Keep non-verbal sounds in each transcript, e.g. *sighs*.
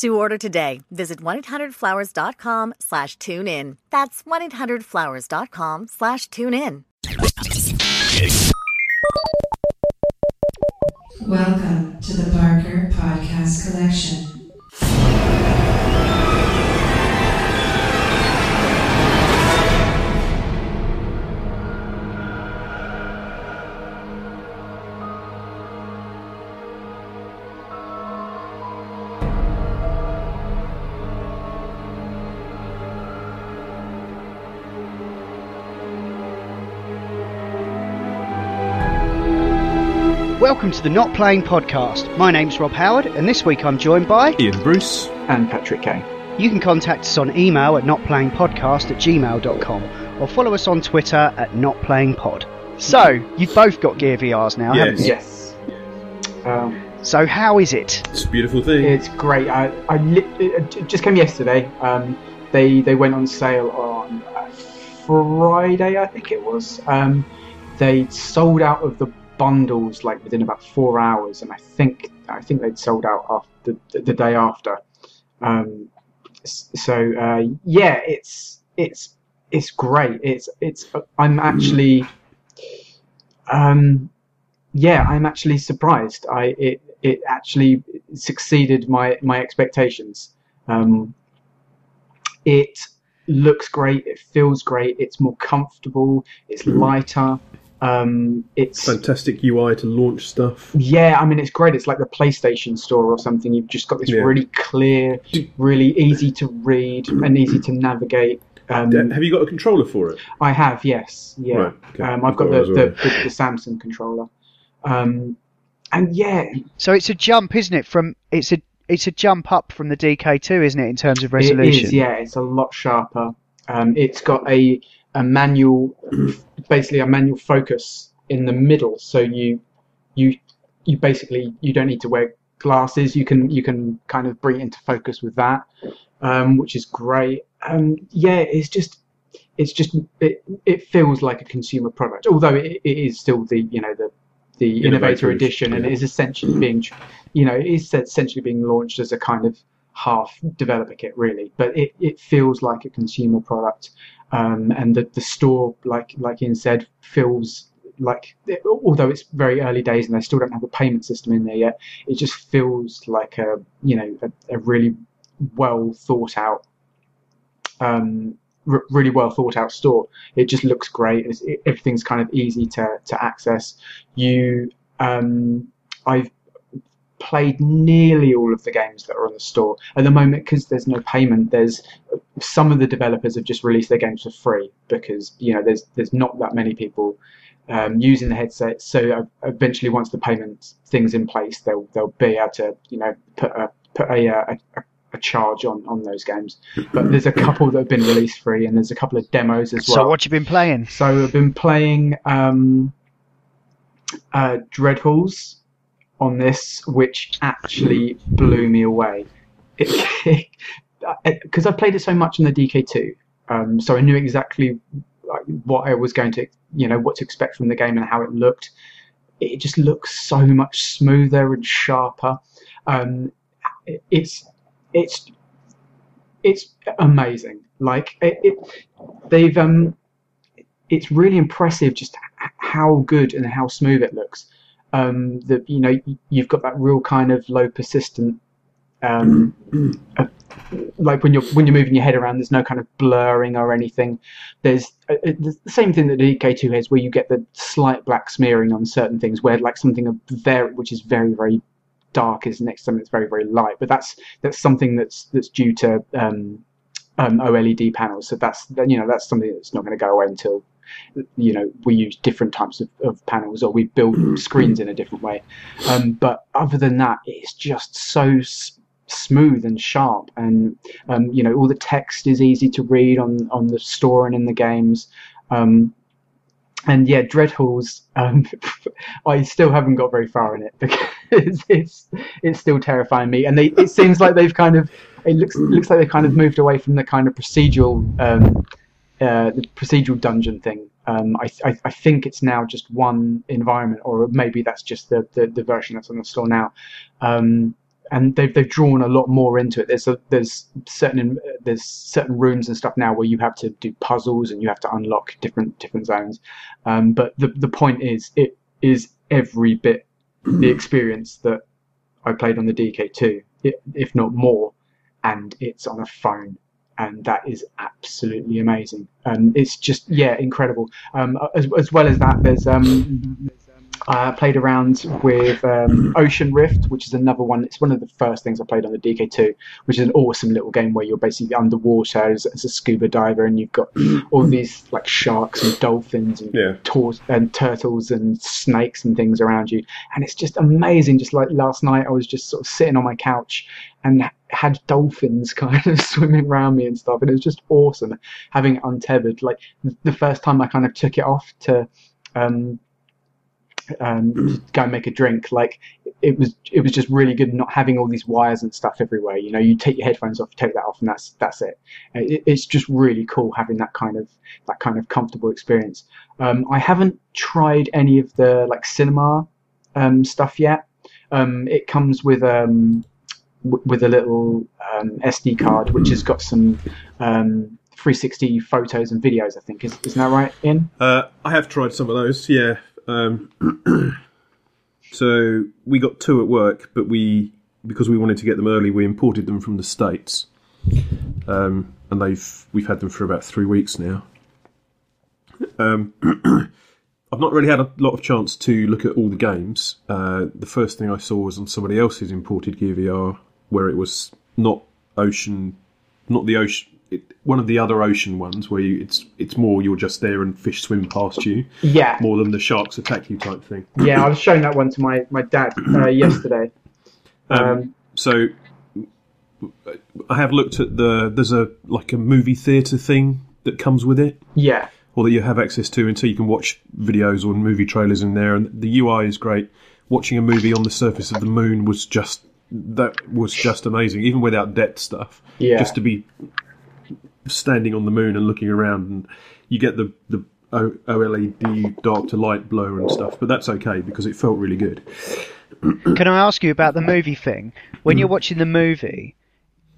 To order today, visit 1-800-Flowers.com slash tune in. That's 1-800-Flowers.com slash tune in. Welcome to the Barker Podcast Collection. Welcome to the Not Playing Podcast. My name's Rob Howard, and this week I'm joined by. Iain Bruce. and Patrick Kay. You can contact us on email at notplayingpodcast at gmail.com or follow us on Twitter at notplayingpod. So, you've both got Gear VRs now, haven't you? Yes. Um, So, how is it? It's a beautiful thing. it's great. I, I li- it it just came yesterday. Um, they they went on sale on uh, Friday, I think it was. Um, they sold out of the bundles like within about four hours, and I think I think they'd sold out after the, the day after. Um, so uh, yeah, it's it's it's great. It's it's I'm actually um, yeah, I'm actually surprised. I it it actually succeeded my my expectations. Um, it looks great. It feels great. It's more comfortable. It's lighter. Um, it's Fantastic UI to launch stuff. yeah. I mean, it's great. It's like the PlayStation Store or something. You've just got this Yeah. really clear, really easy to read and easy to navigate. Um, Have you got a controller for it? I have, yes, yeah. Right, okay. Um, I've I've got got the, one the, the, the Samsung controller. Um, and yeah, So, it's a jump, isn't it? From It's a it's a jump up from the DK2, isn't it, in terms of It resolution? is, yeah. It's a lot sharper. Um, it's got a a manual, basically a manual focus in the middle. So you you you basically you don't need to wear glasses. You can you can kind of bring it into focus with that, um, which is great. Um, yeah, it's just it's just it it feels like a consumer product, although it, it is still the you know the the Innovator innovator edition, edition, and it is essentially being you know it is essentially being launched as a kind of half developer kit really but it, it feels like a consumer product um, and the, the store like like Iain said feels like although it's very early days and they still don't have a payment system in there yet it just feels like a you know a, a really well thought out um, r- really well thought out store. It just looks great. It, everything's kind of easy to, to access. You um, I've played nearly all of the games that are on the store at the moment because there's no payment. There's some of the developers have just released their games for free because you know there's there's not that many people um, using the headset. So uh, eventually once the payment things in place they'll they'll be able to you know put a put a, uh, a, a charge on on those games. But there's a couple that have been released free and there's a couple of demos as well. So, what you've been playing? so I've been playing um, uh, Dreadhalls on this, which actually blew me away. Because *laughs* I played it so much on the DK2, um, so I knew exactly what I was going to, you know, what to expect from the game and how it looked. It just looks so much smoother and sharper. Um, it's it's it's amazing. Like it, it they've um it's really impressive just how good and how smooth it looks. Um, the you know you've got that real kind of low persistent, um, uh, like when you're when you're moving your head around, there's no kind of blurring or anything. There's uh, uh, the same thing that the DK2 has, where you get the slight black smearing on certain things, where like something of very which is very very dark is next to something that's very very light. But that's that's something that's that's due to um, um, OLED panels. So that's you know that's something that's not going to go away until you know we use different types of, of panels or we build screens in a different way. Um, but other than that, it's just so s- smooth and sharp, and um, you know all the text is easy to read on on the store and in the games. Um, and yeah, Dreadhalls. Um, *laughs* I still haven't got very far in it because *laughs* it's it's still terrifying me, and they, it seems like they've kind of it looks looks like they've kind of moved away from the kind of procedural um, uh, the procedural dungeon thing. Um, I, I I think it's now just one environment, or maybe that's just the the, the version that's on the store now. Um, and they've they've drawn a lot more into it. There's a, there's certain there's certain rooms and stuff now where you have to do puzzles and you have to unlock different different zones. Um, but the the point is, it is every bit the *clears throat* experience that I played on the DK2, if not more, and it's on a phone. And that is absolutely amazing, and it's just yeah incredible. Um, as, as well as that, there's um, I played around with um, Ocean Rift, which is another one. It's one of the first things I played on the DK2, which is an awesome little game where you're basically underwater as, as a scuba diver, and you've got *clears throat* all these like sharks and dolphins and, Yeah. tor- and turtles and snakes and things around you, and it's just amazing. Just like last night, I was just sort of sitting on my couch and had dolphins *laughs* kind of swimming around me and stuff, and it was just awesome having it untethered. Like the first time I kind of took it off to. Um, um, go and make a drink. Like it was, it was just really good not having all these wires and stuff everywhere. You know, you take your headphones off, take that off, and that's that's it. it it's just really cool having that kind of that kind of comfortable experience. Um, I haven't tried any of the like cinema um, stuff yet. Um, it comes with um, w- with a little um, SD card, which has got some um, 360 photos and videos. I think is isn't that right? In Uh, I have tried some of those, yeah. Um, *clears throat* so we got two at work, but we because we wanted to get them early, we imported them from the states, um, and they've we've had them for about three weeks now. Um, *clears throat* I've not really had a lot of chance to look at all the games. Uh, the first thing I saw was on somebody else's imported Gear VR, where it was not ocean, not the ocean. It, one of the other ocean ones where you, it's it's more you're just there and fish swim past you yeah, more than the sharks attack you type thing. Yeah, I was showing that one to my my dad uh, *clears throat* yesterday. Um, So I have looked at the there's a like a movie theatre thing that comes with it, yeah, or that you have access to, and so you can watch videos or movie trailers in there. And the UI is great. Watching a movie on the surface of the moon was just that was just amazing, even without depth stuff. Yeah. just to be standing on the moon and looking around, and you get the the O- OLED dark to light blur and stuff. But that's okay because it felt really good. *clears throat* Can I ask you about the movie thing? When you're watching the movie,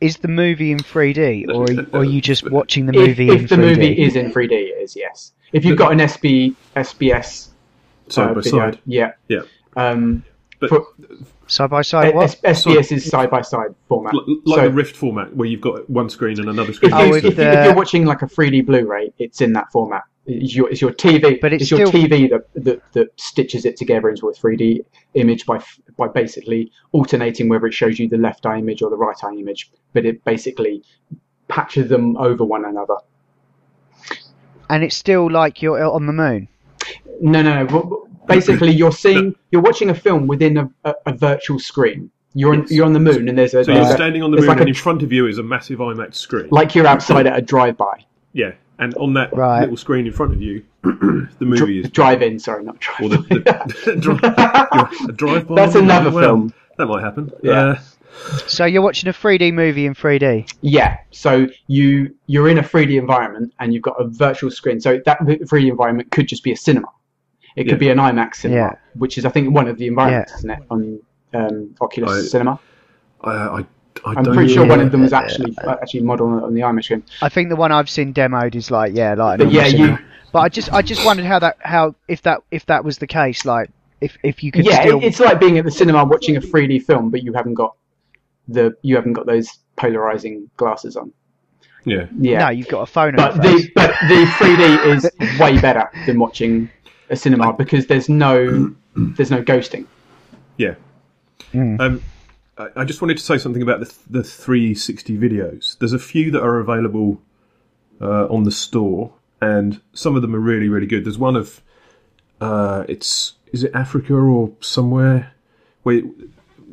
is the movie in 3D, or are you, or are you just watching the if, movie in if the 3D? movie is in 3D, it is yes. If you've got an SB SBS Side uh, by video, side, yeah. yeah. Um, But for, side by side, what? SBS is side by side format. Like So the Rift format, where you've got one screen and another screen. if, Oh, you, with if, you, the- if you're watching like a 3D Blu-ray, it's in that format. It's your, it's your TV, But it's your still- TV that, that that stitches it together into a 3D image by by basically alternating whether it shows you the left eye image or the right eye image. But it basically patches them over one another. and it's still like you're uh, on the moon. No, no, no. W- w- Basically, you're seeing, you're watching a film within a, a, a virtual screen. You're on, Yes. you're on the moon, and there's a. So you're there's a- standing on the there's moon, like and a- in front of you is a massive IMAX screen. like you're outside at a drive-by, yeah, and on that Right. little screen in front of you, *clears throat* the movie is drive-in. Sorry, not drive. or the, the *laughs* dri- a drive by. That's another film. That might happen. Yeah. Uh, So you're watching a 3D movie in 3D. Yeah, so you you're in a 3D environment and you've got a virtual screen. So that 3D environment could just be a cinema. It could Yeah. be an IMAX cinema, Yeah. which is I think one of the environments, Yeah. isn't it, on um, Oculus I- Cinema. I, I, I I'm don't pretty sure one of them was actually actually modeled on the IMAX screen. I think the one I've seen demoed is like yeah, like. But normal yeah, you. But I just I just wondered how that how if that if that was the case, like if if you could yeah, still it's like being at the cinema watching a 3D film, but you haven't got the you haven't got those polarizing glasses on. Yeah. Yeah, no, you've got a phone. but on your face. the but the 3D is *laughs* way better than watching a cinema because there's no *clears throat* there's no ghosting. Yeah. Um, I I just wanted to say something about the the 360 videos. There's a few that are available uh, on the store, and some of them are really really good. There's one of uh, it's is it Africa or somewhere where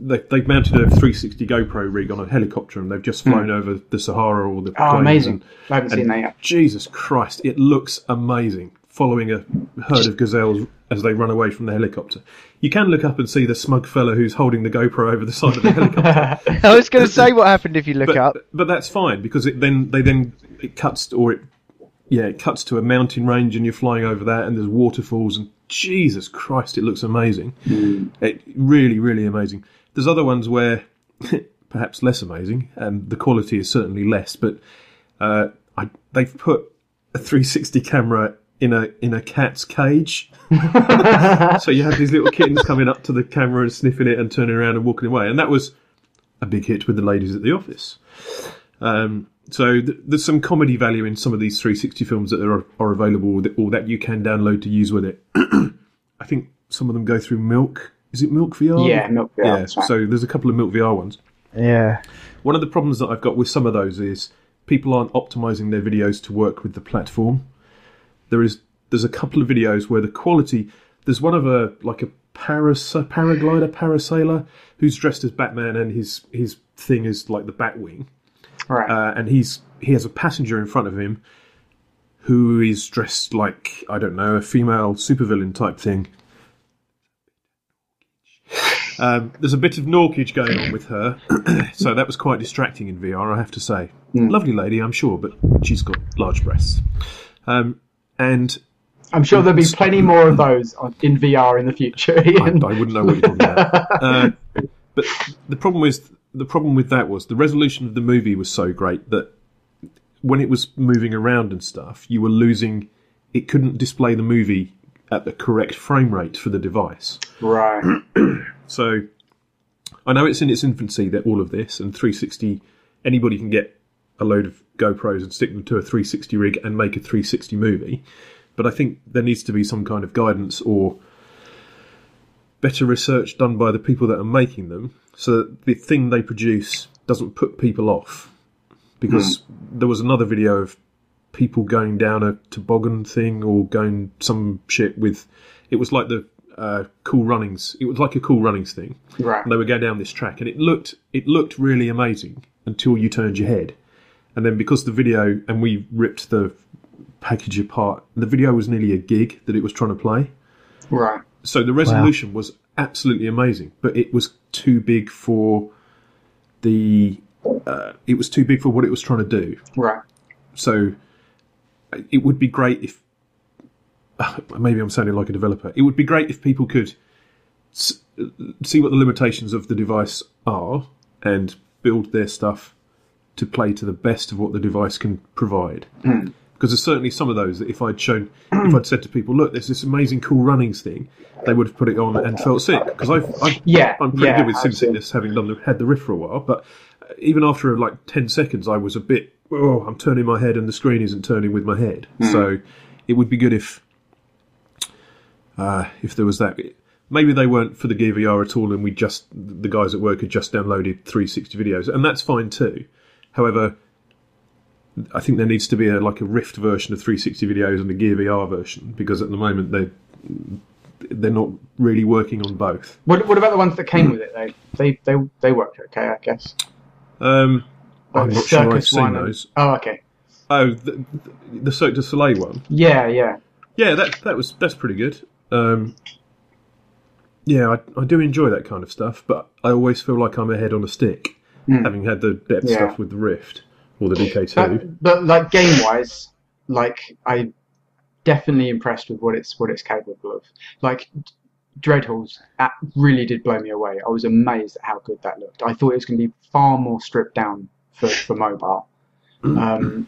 they, they've mounted a 360 GoPro rig on a helicopter and they've just flown over the Sahara or the Hmm. Oh, amazing! and- I haven't seen that yet. Jesus Christ, it looks amazing. Following a herd of gazelles as they run away from the helicopter. You can look up and see the smug fella who's holding the GoPro over the side of the helicopter. *laughs* I was going to say what happened if you look but, up. but that's fine because it then they then it cuts or it yeah it cuts to a mountain range and you're flying over that and there's waterfalls and Jesus Christ it looks amazing. It really really amazing. There's other ones where *laughs* perhaps less amazing and the quality is certainly less, but uh, I, they've put a 360 camera in a in a cat's cage. *laughs* so you have these little kittens coming up to the camera and sniffing it and turning around and walking away, and that was a big hit with the ladies at the office. Um, so th- there's some comedy value in some of these 360 films that are, are available that, or that you can download to use with it. *clears throat* I think some of them go through Milk. Is it Milk VR? Yeah, Milk VR, Yeah. right. So there's a couple of Milk VR ones. Yeah. One of the problems that I've got with some of those is people aren't optimizing their videos to work with the platform. There is there's a couple of videos where the quality there's one of a like a paras, paraglider parasailer who's dressed as Batman and his his thing is like the Batwing Right. uh, and he's he has a passenger in front of him who is dressed like I don't know a female supervillain type thing. Um, there's a bit of Norkage going on with her, *clears throat* so that was quite distracting in VR, I have to say. Lovely lady, I'm sure, but she's got large breasts. Um, and I'm sure there'll be plenty more of those in VR in the future. I. I wouldn't know what you're talking about. *laughs* Uh, but the problem with the problem with that was the resolution of the movie was so great that when it was moving around and stuff, you were losing. It couldn't display the movie at the correct frame rate for the device. right. *clears throat* So I know it's in its infancy that all of this and 360 anybody can get a load of GoPros and stick them to a 360 rig and make a 360 movie. But I think there needs to be some kind of guidance or better research done by the people that are making them so that the thing they produce doesn't put people off. Because there was another video of people going down a toboggan thing or going some shit with it was like the uh, cool runnings it was like a cool runnings thing Right. and they would go down this track and it looked it looked really amazing until you turned your head and then because the video and we ripped the package apart the video was nearly a gig that it was trying to play Right. so the resolution was absolutely amazing but it was too big for the uh, it was too big for what it was trying to do Right. so it would be great if *sighs* maybe I'm sounding like a developer. It would be great if people could see what the limitations of the device are and build their stuff to play to the best of what the device can provide. Because there's certainly some of those that if I'd shown, if I'd said to people, "Look, there's this amazing cool runnings thing," they would have put it on and felt sick. Because I've, I've Yeah, I'm pretty yeah, good with sim sickness, having done the, had the Rift for a while. But uh, even after like ten seconds, I was a bit. Oh, I'm turning my head, and the screen isn't turning with my head. Hmm. So it would be good if uh, if there was that. Maybe they weren't for the Gear VR at all, and we just the guys at work had just downloaded 360 videos, and that's fine too. However, I think there needs to be a like a Rift version of 360 videos and a Gear VR version because at the moment they they're not really working on both. What, what about the ones that came with it? They they they, they worked okay, I guess. Um, I'm Like not sure I've seen and- those. Oh, okay. Oh, the, the Cirque du Soleil one. Yeah, yeah. Yeah, that that was that's pretty good. Um, yeah, I, I do enjoy that kind of stuff, but I always feel like I'm ahead on a stick, having had the depth Yeah. stuff with the Rift or the DK2. But, but like game wise, like I definitely impressed with what it's what it's capable of. Like Dreadhalls that really did blow me away. I was amazed at how good that looked. I thought it was going to be far more stripped down for, for mobile. Um,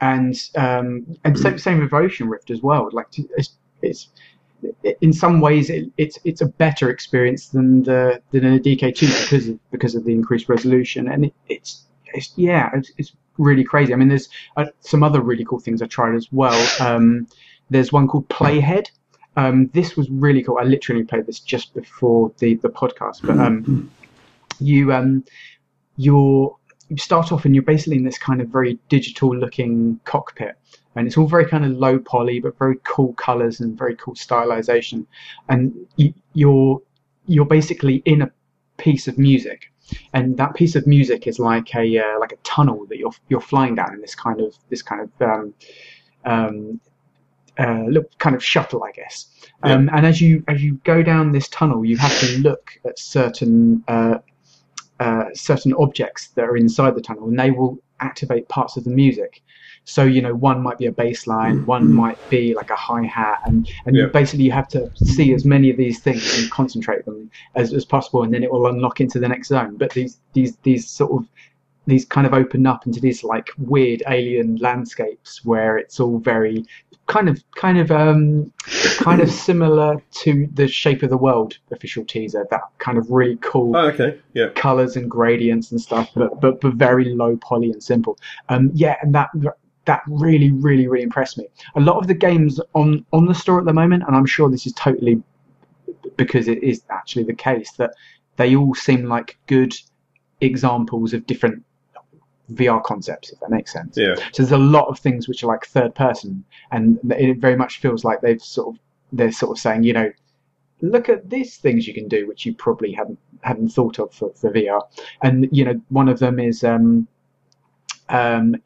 and um, and same, same with Ocean Rift as well. Like it's, it's in some ways it, it's it's a better experience than the than a DK2 because of because of the increased resolution and it, it's it's yeah it's, it's really crazy. I mean there's uh, some other really cool things I tried as well. Um, there's one called Playhead. Um, this was really cool. I literally played this just before the the podcast, but um, you um you're you start off and you're basically in this kind of very digital looking cockpit. And it's all very kind of low poly but very cool colors and very cool stylization. And you, you're you're basically in a piece of music. And that piece of music is like a uh, like a tunnel that you're you're flying down in this kind of this kind of um, um, uh, little kind of shuttle, I guess. Um, And as you as you go down this tunnel, you have to look at certain uh, uh, certain objects that are inside the tunnel, and they will activate parts of the music. So you know, one might be a bass line, one might be like a hi hat, and and Yeah. basically you have to see as many of these things and concentrate them as, as possible, and then it will unlock into the next zone. But these these these sort of these kind of open up into these like weird alien landscapes where it's all very kind of kind of um kind of similar to the shape of the world official teaser that kind of really cool Oh, okay. Yeah. colors and gradients and stuff but but, but very low poly and simple um yeah and that that really really really impressed me a lot of the games on on the store at the moment and i'm sure this is totally because it is actually the case that they all seem like good examples of different VR concepts, if that makes sense. Yeah. So there's a lot of things which are like third person, and it very much feels like they've sort of they're sort of saying, you know, look at these things you can do which you probably hadn't hadn't thought of for, for VR. And you know, one of them is um, um,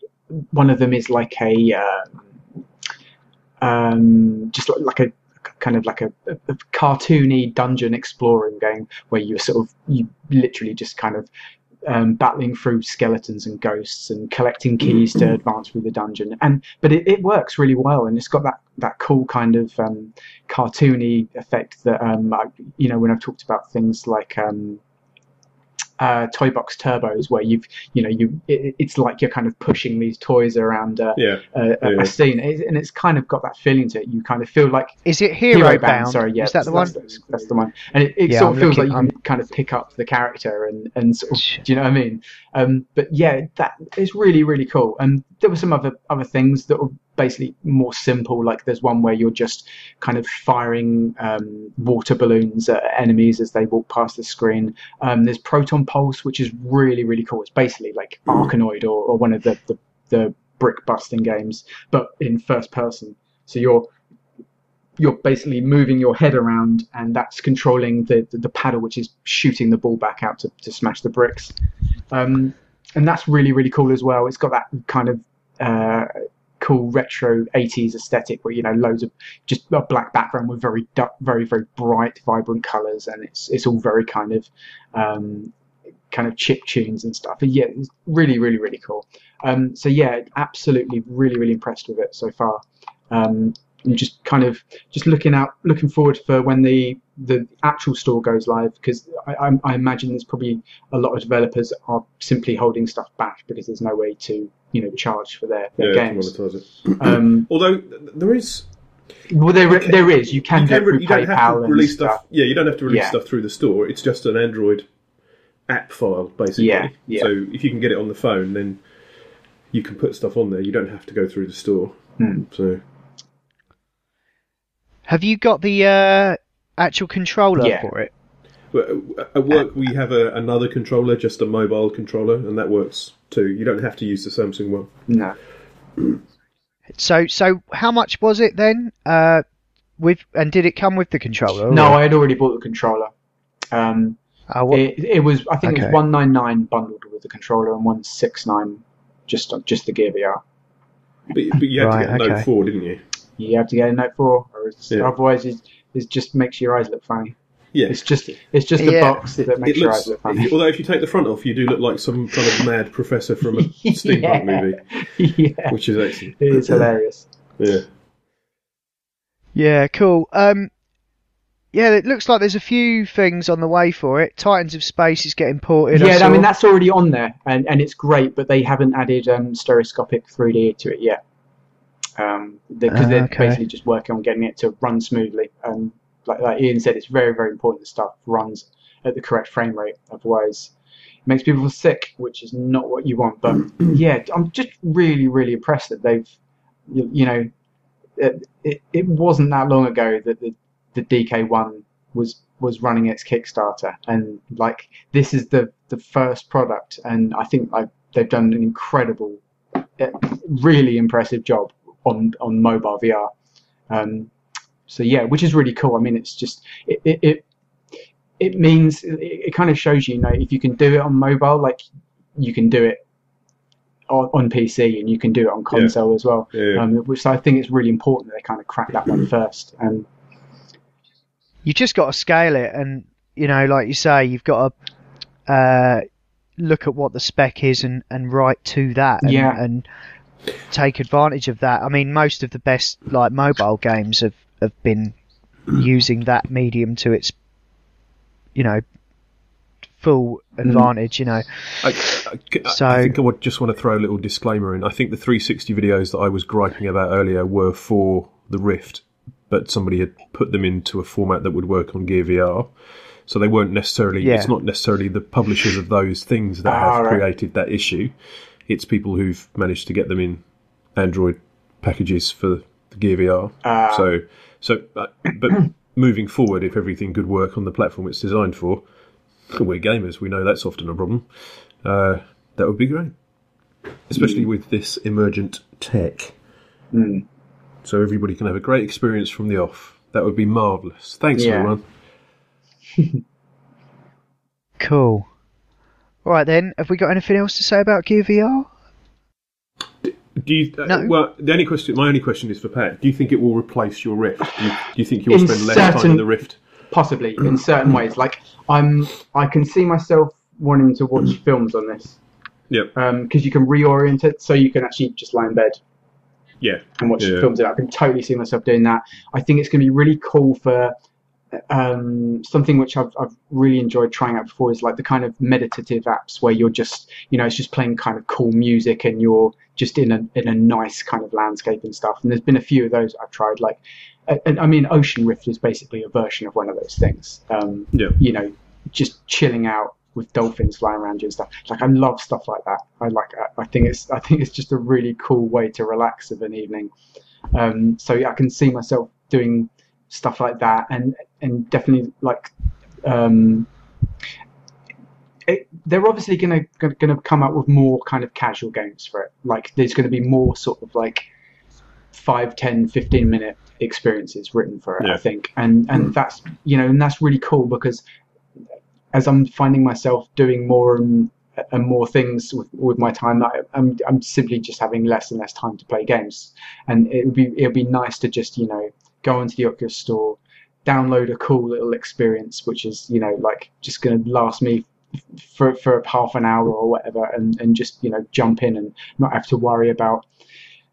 one of them is like a um, um, just like, like a kind of like a, a, a cartoony dungeon exploring game where you're sort of you literally just kind of um, battling through skeletons and ghosts and collecting keys to advance through the dungeon. And but it, it works really well, and it's got that that cool kind of um, cartoony effect that um, I, you know when I've talked about things like. Um, uh, toy box turbos where you've you know you it, it's like you're kind of pushing these toys around uh, Yeah. a, a, Yeah. a scene It- and it's kind of got that feeling to it you kind of feel like Is it Hero, Bound, Bound? sorry yeah Is that the one? that's, that's, that's the one and it, it Yeah, sort of I'm feels looking- like you I'm- can kind of pick up the character and and sort of do you know what I mean um, but yeah that is really really cool and there were some other other things that were basically more simple. Like there's one where you're just kind of firing um, water balloons at enemies as they walk past the screen. Um, there's proton pulse which is really really cool. It's basically like arkanoid or, or one of the, the the brick busting games but in first person. So you're you're basically moving your head around and that's controlling the, the, the paddle which is shooting the ball back out to, to smash the bricks. Um, and that's really really cool as well. It's got that kind of uh, cool retro 80s aesthetic where you know loads of just a black background with very very very bright vibrant colors and it's it's all very kind of um, kind of chip tunes and stuff. And yeah it's really really really cool. Um, so yeah absolutely really really impressed with it so far. Um, and just kind of just looking out looking forward for when the the actual store goes live because I, I, I imagine there's probably a lot of developers are simply holding stuff back because there's no way to you know charge for their, their Yeah. Games *clears throat* um, *clears throat* Although there is well there, there is you can you, do can it re- through you don't have PayPal to and release stuff. stuff. Yeah, you don't have to release Yeah. stuff through the store. It's just an Android app file, basically. Yeah, yeah. So if you can get it on the phone, then you can put stuff on there. You don't have to go through the store. Hmm. So Have you got the uh, actual controller Yeah. for it? But uh, at work we have a, another controller, just a mobile controller, and that works too. You don't have to use the Samsung one. no So, so how much was it then? Uh, with and did it come with the controller? no or- I had already bought the controller um, what- it, it was I think it was 199 bundled with the controller and 169 just just the Gear VR But, but you had Right, to get a Note 4, didn't you? you have to get a Note 4 or it's, Yeah. otherwise it, it just makes your eyes look funny Yeah. it's just it's just the Yeah. box that makes It your looks, eyes look funny although if you take the front off, you do look like some kind of mad professor from a *laughs* steampunk Yeah. movie, yeah which is excellent. it is hilarious Yeah. Yeah, cool. Um, yeah, it looks like there's a few things on the way for it. Titans of Space is getting ported. yeah, saw. I mean that's already on there, and, and it's great, but they haven't added um, stereoscopic 3D to it yet. Um, because Ah, they're okay. basically just working on getting it to run smoothly. And like, like Iain said, it's very very important that stuff runs at the correct frame rate. Otherwise, it makes people feel sick, which is not what you want. But *clears throat* yeah, I'm just really really impressed that they've, you, you know, it, it, it wasn't that long ago that the the DK1 was was running its Kickstarter, and like this is the the first product, and I think like they've done an incredible, uh, really impressive job on on mobile VR. Um, so yeah, which is really cool. I mean, it's just it it. it it means it, it kind of shows you, you know if you can do it on mobile like you can do it on, on PC and you can do it on console as well. Yeah. Um, which I think it's really important that they kind of crack that one first. Um, you just got to scale it, and you know, like you say, you've got to uh, look at what the spec is and, and write to that, and, Yeah. and take advantage of that. I mean, most of the best like mobile games have have been using that medium to its, you know, full advantage. You know, I, I, I- So- I think I would just want to throw a little disclaimer in. I think the 360 videos that I was griping about earlier were for the Rift, but somebody had put them into a format that would work on Gear VR. So they weren't necessarily. Yeah. It's not necessarily the publishers of those things that Ah, have right. created that issue. It's people who've managed to get them in Android packages for the Gear VR. Ah. so, so, uh, but *clears throat* moving forward, if everything could work on the platform it's designed for, *laughs* we're gamers. We know that's often a problem. Uh, that would be great, especially with this emergent tech. So everybody can have a great experience from the off. That would be marvelous. Thanks, Yeah. everyone. *laughs* cool. All right then, have we got anything else to say about Gear VR? Do you? Uh, Well, the only question, my only question is for Pat. Do you think it will replace your Rift? Do you, do you think you'll In spend less time in the Rift? possibly in certain ways. Like I'm, I can see myself wanting to watch films on this Yep. because you can reorient it, so you can actually just lie in bed Yeah. and watch Yeah. films. I can totally see myself doing that. I think it's going to be really cool for um, something which I've, I've really enjoyed trying out before is like the kind of meditative apps where you're just, you know, it's just playing kind of cool music and you're just in a in a nice kind of landscape and stuff. And there's been a few of those I've tried. Like, and I mean, Ocean Rift is basically a version of one of those things. Um, Yeah. you know, just chilling out with dolphins flying around you and stuff. Like I love stuff like that. I like. I think it's. I think it's just a really cool way to relax of an evening. Um, so yeah, I can see myself doing stuff like that, and and definitely like. Um, it, they're obviously going to going to come up with more kind of casual games for it. Like there's going to be more sort of like 5, 10, 15 minute experiences written for it, Yeah. I think. And and that's you know, and that's really cool because as I'm finding myself doing more and and more things with, with my time, I, I'm I'm simply just having less and less time to play games. And it would be it would be nice to just you know go into the Oculus store, download a cool little experience, which is you know like just going to last me for for half an hour or whatever, and and just you know jump in and not have to worry about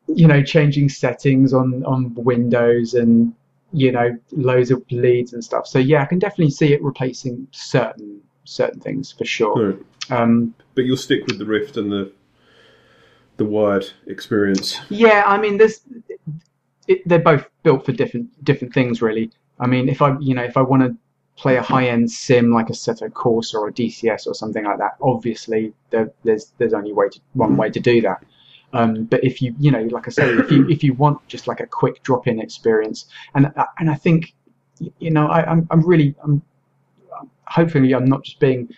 you know changing settings on on Windows and you know loads of leads and stuff. So yeah, I can definitely see it replacing certain certain things for sure. Right. Um, But you'll stick with the Rift and the the wired experience. yeah, I mean, there's it, they're both built for different different things, really. I mean, if I you know if I want to play a high end sim like Assetto Corsa or a DCS or something like that, obviously there, there's there's only way to, one way to do that. Um, but if you you know like I say, if you if you want just like a quick drop in experience, and and I think you know I, I'm I'm really I'm hopefully I'm not just being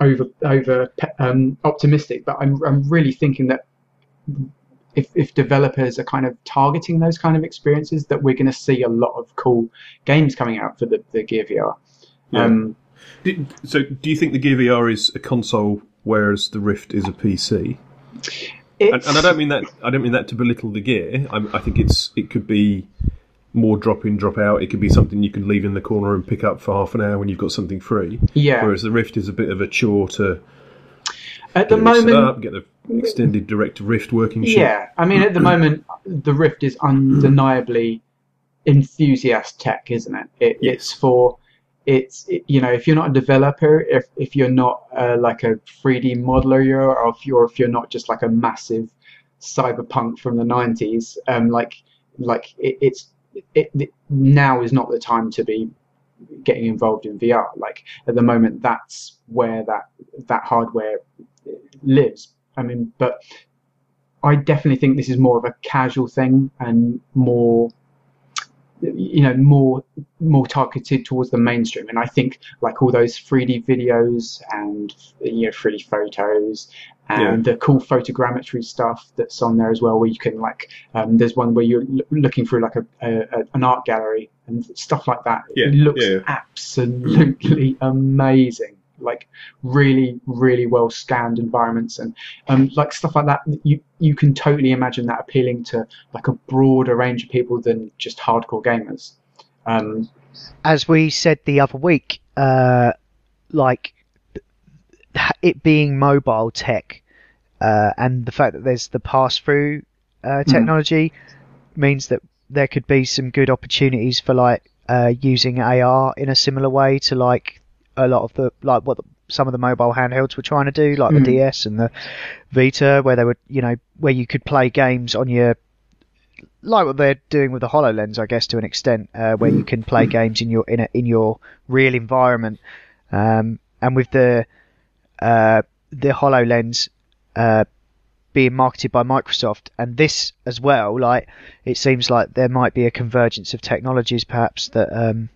over over um, optimistic, but I'm I'm really thinking that if, if developers are kind of targeting those kind of experiences, that we're going to see a lot of cool games coming out for the, the Gear VR. Yeah. Um, Do- So, do you think the Gear VR is a console, whereas the Rift is a PC? And, and I don't mean that. I don't mean that to belittle the Gear. I, I think it's it could be more drop in, drop out. It could be something you can leave in the corner and pick up for half an hour when you've got something free. yeah. Whereas the Rift is a bit of a chore to At the get it all set moment, up, get the extended direct Rift working. sheet. yeah. I mean, at the moment, the Rift is undeniably enthusiast tech, isn't it? it Yes. It's for it's it, you know if you're not a developer if if you're not uh, like a 3D modeler you're, or if you're if you're not just like a massive cyberpunk from the 90s um like like it, it's it, it now is not the time to be getting involved in VR like at the moment that's where that that hardware lives. I mean but I definitely think this is more of a casual thing and more you know more more targeted towards the mainstream. And i think like all those 3d videos and you know 3d photos and the cool photogrammetry stuff that's on there as well where you can like um, there's one where you're l- looking through like a, a, an art gallery and stuff like that. Yeah, it looks yeah. absolutely amazing really really well scanned environments. And um, like stuff like that you you can totally imagine that appealing to like a broader range of people than just hardcore gamers. Um, as we said the other week, uh, like it being mobile tech uh, and the fact that there's the pass through uh, technology means that there could be some good opportunities for like uh, using AR in a similar way to like a lot of the like what the, some of the mobile handhelds were trying to do, like the DS and the Vita, where they were you know where you could play games on your like what they're doing with the Hololens, I guess, to an extent, uh, where you can play games in your in a, in your real environment, um, and with the uh, the Hololens uh, being marketed by Microsoft, and this as well, like it seems like there might be a convergence of technologies, perhaps that um,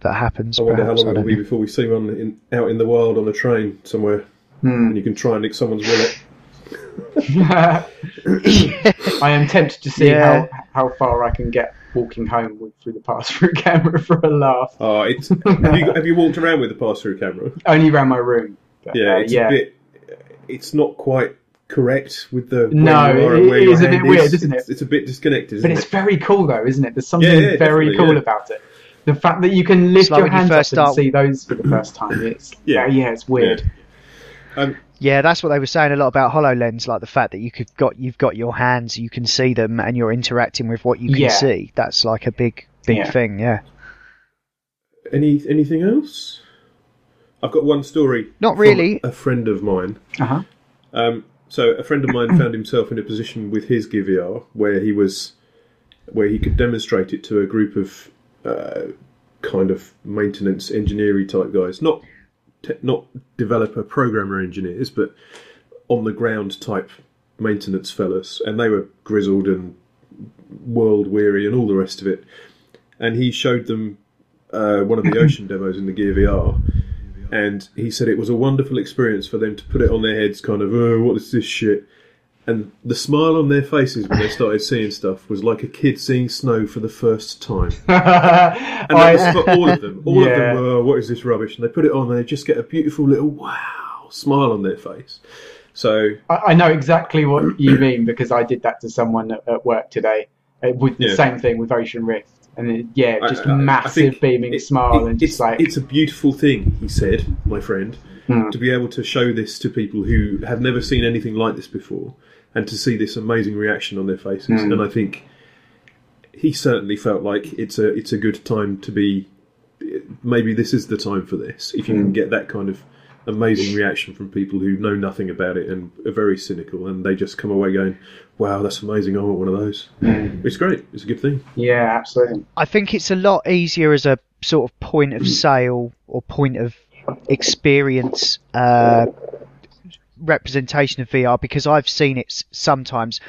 that happens. I wonder how long it'll be know. before we see one in, out in the wild on a train somewhere, and you can try and nick someone's wallet. *laughs* I am tempted to see Yeah. how, how far I can get walking home with, through the pass-through *laughs* camera for a laugh. Oh, it's have you, have you walked around with the pass-through camera? Only around my room. But, Yeah, uh, it's yeah. a bit. It's not quite correct with the No, where you are it- and where it your is a bit hand weird, isn't it? It's, it's a bit disconnected, But isn't it's it? very cool though, isn't it? There's something Yeah, yeah, very cool yeah. about it. The fact that you can lift like your when you hands up first and see those for the first time. It's *laughs* Yeah. yeah, yeah, it's weird. Um, Yeah, that's what they were saying a lot about Hololens, like the fact that you could got you've got your hands, you can see them, and you're interacting with what you can Yeah. see. That's like a big big Yeah. thing. Yeah. any anything else? I've got one story. Not from really. A friend of mine. Uh huh. Um, so a friend of mine found himself in a position with his Gear VR where he was, where he could demonstrate it to a group of uh, kind of maintenance engineering type guys, not te- not developer programmer engineers, but on the ground type maintenance fellas, and they were grizzled and world weary and all the rest of it. And he showed them uh, one of the ocean *coughs* demos in the Gear VR, and he said it was a wonderful experience for them to put it on their heads, kind of, oh, what is this shit? And the smile on their faces when they started seeing stuff was like a kid seeing snow for the first time. *laughs* And that was for all of them. *laughs* All of them were, oh, what is this rubbish? And they put it on and they just get a beautiful little wow smile on their face. So, I, I know exactly what you *clears throat* mean because I did that to someone at, at work today uh, with the Yeah. same thing with Ocean Rift, and it, yeah, just I- I massive beaming it- smile it- and it's, just like it's a beautiful thing, he said, my friend, Hmm. to be able to show this to people who have never seen anything like this before, and to see this amazing reaction on their faces. Hmm. And I think he certainly felt like it's a it's a good time to be. Maybe this is the time for this. If you Hmm. can get that kind of amazing reaction from people who know nothing about it and are very cynical, and they just come away going, "Wow, that's amazing! I want one of those." Hmm. It's great. It's a good thing. yeah, absolutely. I think it's a lot easier as a sort of point of sale or point of experience uh, representation of VR because I've seen it sometimes.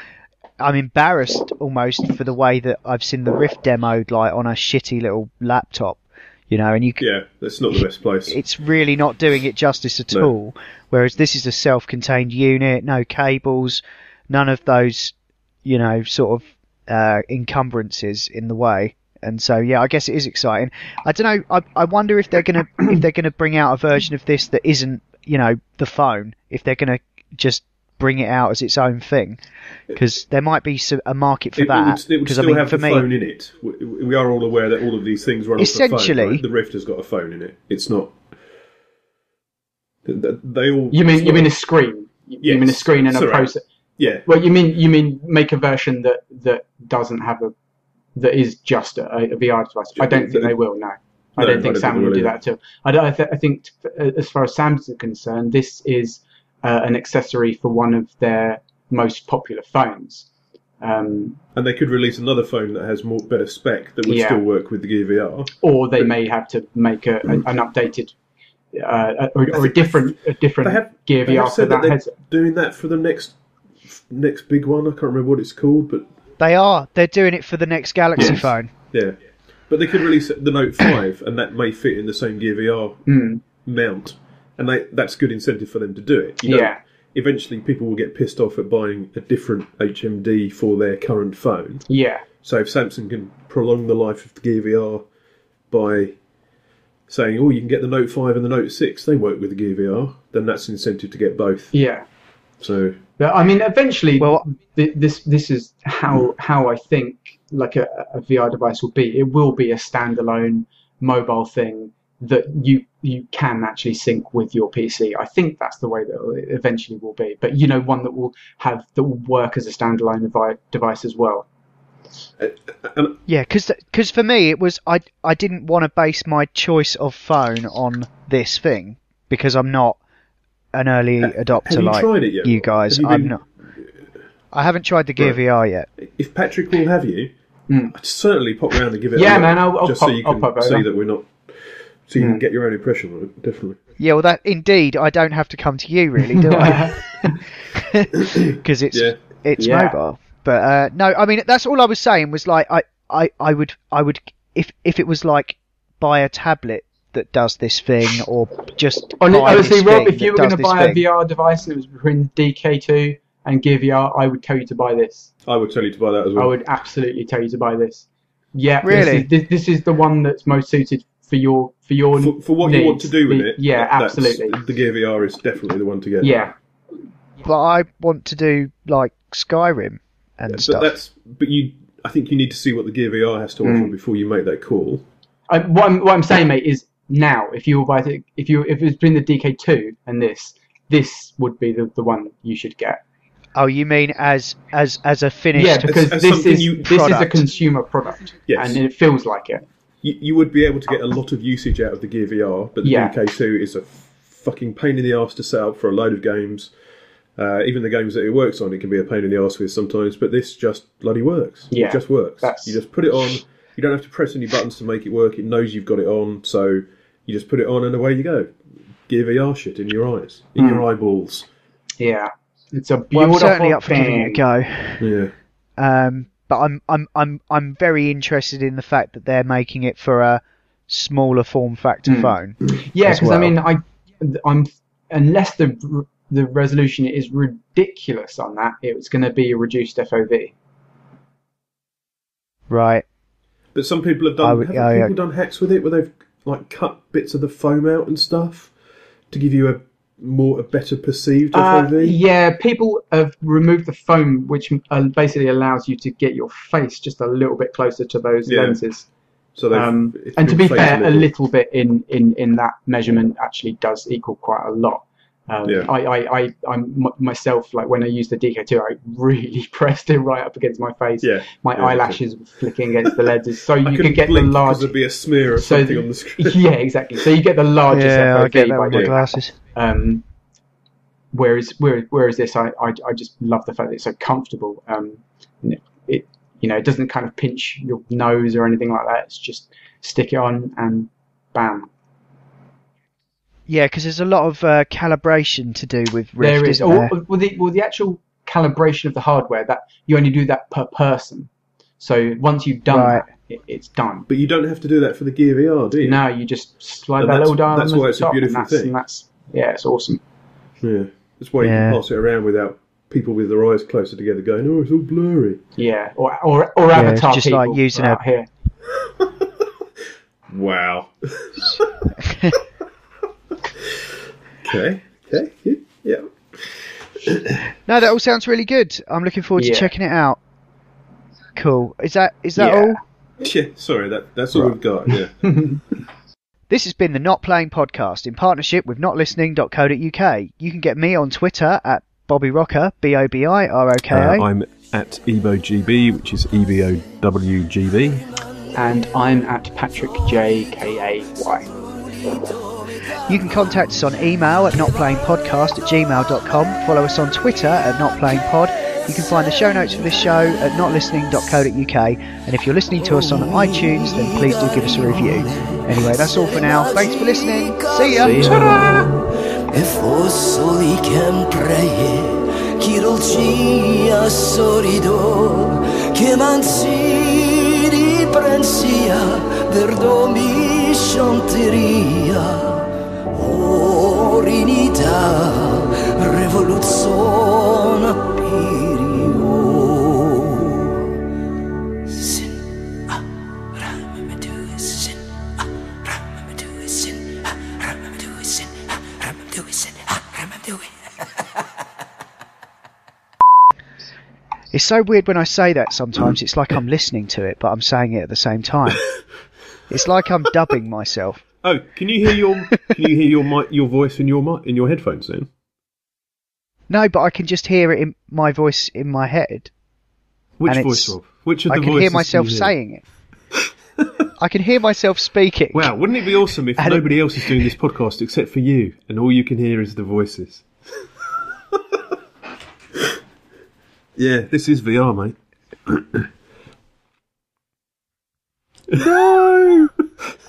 I'm embarrassed almost for the way that I've seen the Rift demoed like on a shitty little laptop, you know, and you c- Yeah, that's not the best place. it's really not doing it justice at No. all. Whereas this is a self-contained unit, no cables, none of those, you know, sort of uh, encumbrances in the way. And so, yeah, I guess it is exciting. I don't know. I, I wonder if they're gonna if they're gonna bring out a version of this that isn't, you know, the phone. If they're gonna just bring it out as its own thing, because there might be a market for it, that. it would, it would 'Cause, still I mean, have for the me, phone in it. We, we are all aware that all of these things run off the phone. Essentially- right? The Rift has got a phone in it. It's not. th- th- They all. You mean you mean a screen? You you mean a screen and a surround. process? Yeah, Well, you mean you mean make a version that that doesn't have a that is just a, a VR device? I don't think they will. No, I No, don't I think don't Sam think they will do that too. I don't. I, th- I think t- as far as Sam's concerned, this is uh, an accessory for one of their most popular phones. Um, and they could release another phone that has more better spec that would Yeah. still work with the Gear VR. or they may have to make a, an, an updated uh, or, or a different a different They have, Gear they have VR for said that that they're headset. doing that for the next next big one. I can't remember what it's called, but they are. They're doing it for the next Galaxy Yes. phone. yeah. But they could release the Note Five, and that may fit in the same Gear VR Mm, mount, and they, that's good incentive for them to do it. You know, yeah, eventually people will get pissed off at buying a different HMD for their current phone. yeah, So if Samsung can prolong the life of the Gear VR by saying, "Oh, you can get the Note Five and the Note 6, They work with the Gear VR. Then that's incentive to get both. Yeah. So But I mean, eventually, Well- th- this this is how how I think like a, a VR device will be. It will be a standalone mobile thing that you you can actually sync with your PC. I think that's the way that it eventually will be. But you know, one that will have that will work as a standalone devi- device as well. Uh, uh, and Yeah, because for me it was I I didn't want to base my choice of phone on this thing because I'm not an early adopter have you like tried it yet? you guys. Have you I'm been- not. I haven't tried the Gear Right. VR yet. if Patrick will have you, Mm. I'd certainly pop round and give it. Yeah, a look, man, I'll- I'll just pop- so you can pop see over. that we're not. So you can Mm. get your own impression on it. Definitely. Yeah, well, that indeed I don't have to come to you really, do I? *laughs* *laughs* Because it's Yeah. it's Yeah. mobile. But uh, no, I mean that's all I was saying was like I, I, I would I would if if it was like buy a tablet that does this thing or just Hon- buy Honestly, this Rob, thing if you were going to this buy a thing. VR device and it was between DK2 and Gear VR, I would tell you to buy this. I would tell you to buy that as well. I would absolutely tell you to buy this. Yeah, Really? This is, this, this is the one that's most suited for your for your For, for what you want to do with The- it, Yeah, that's- absolutely. The Gear VR is definitely the one to get. Yeah, but I want to do like Skyrim and but stuff. that's but you. I think you need to see what the Gear VR has to offer Mm. before you make that call. I, what, I'm, what I'm saying, mate, is now if you were buy it, if you if it's between the DK2 and this, this would be the, the one you should get. Oh, you mean as as as a finished? Yeah, because as this something is you- this is a consumer product, Yes. and it feels like it. You, you would be able to get a lot of usage out of the Gear VR, but the Yeah. DK2 is a fucking pain in the arse to set up for a load of games. Uh, even the games that it works on, it can be a pain in the arse with sometimes. But this just bloody works. Yeah, it just works. that's- You just put it on. You don't have to press any buttons to make it work. It knows you've got it on, so you just put it on and away you go. Gear VR shit in your eyes, in Hmm. your eyeballs. Yeah, it's a well, beautiful I'm certainly up for thing. giving it a go. Yeah. Um, but I'm I'm I'm I'm very interested in the fact that they're making it for a smaller form factor Mm. phone. Yeah, as because I mean, I, I'm unless the the resolution is ridiculous on that, it's going to be a reduced FOV. Right. But some people have done. I would- haven't oh, yeah. people done hacks with it where they've like cut bits of the foam out and stuff to give you a more a better perceived Uh, FOV. yeah, people have removed the foam, which uh, basically allows you to get your face just a little bit closer to those Yeah. lenses. So Um, and to be fair, a little bit in, in, in that measurement actually does equal quite a lot. Um, Yeah. I, I, I, I'm myself, like when I used the DK2, I really *laughs* pressed it right up against my face. Yeah, My yeah, eyelashes were flicking against the lenses, so *laughs* you couldn't could get the blink 'cause large. There'd be a smear of so something the- on the screen. *laughs* yeah, exactly. So you get the largest yeah, FOV I get that by with my glasses. Um, whereas, whereas, whereas this, I, I, I just love the fact that it's so comfortable. Um, it, you know, it doesn't kind of pinch your nose or anything like that. It's just stick it on and bam. Yeah, because there's a lot of uh, calibration to do with Rift, there is. isn't Or, there? well, the, well, the actual calibration of the hardware that you only do that per person. So once you've done Right. that, it, it's done. But you don't have to do that for the Gear VR, do you? Now you just slide And that little dial that's on the why it's a top, beautiful and that's, thing. And that's yeah, it's awesome. Yeah. That's why you can pass it around without people with their eyes closer together going, "Oh, it's all blurry." Yeah, or or, or Yeah, avatar just people like using out a- here. *laughs* Wow. *laughs* *laughs* okay. Okay. Yeah. yeah. No, that all sounds really good. I'm looking forward Yeah. to checking it out. Cool. Is that is that Yeah. all? Yeah. Sorry, that that's all we've got. Yeah. *laughs* This has been the Not Playing Podcast in partnership with notlistening.co.uk. You can get me on Twitter at Bobby Rocker, B O B I R O K A. Uh, I'm at EbowGB, which is E B O W G B. and I'm at Patrick J K A Y. You can contact us on email at notplayingpodcast at gmail.com. Follow us on Twitter at notplayingpod. You can find the show notes for this show at notlistening.co.uk. And if you're listening to us on iTunes, then please do give us a review. Anyway, that's all for now. Thanks for listening. See ya. See ya. Ta-da! Fossoli chempreie Chi dolcia sorrido Che mansi di prensia Verdomi chanteria finita *laughs* It's so weird when I say that sometimes it's like I'm listening to it but I'm saying it at the same time. It's like I'm dubbing myself. Oh, can you hear your can you hear your mic, your voice in your mic, in your headphones then? No, but I can just hear it in my voice in my head. Which And voice, Rob? Which of I the can voices hear myself hear? saying it. *laughs* I can hear myself speaking. Wow, wouldn't it be awesome if And it- nobody else is doing this podcast except for you, and all you can hear is the voices? *laughs* yeah, this is VR, mate. no, *laughs*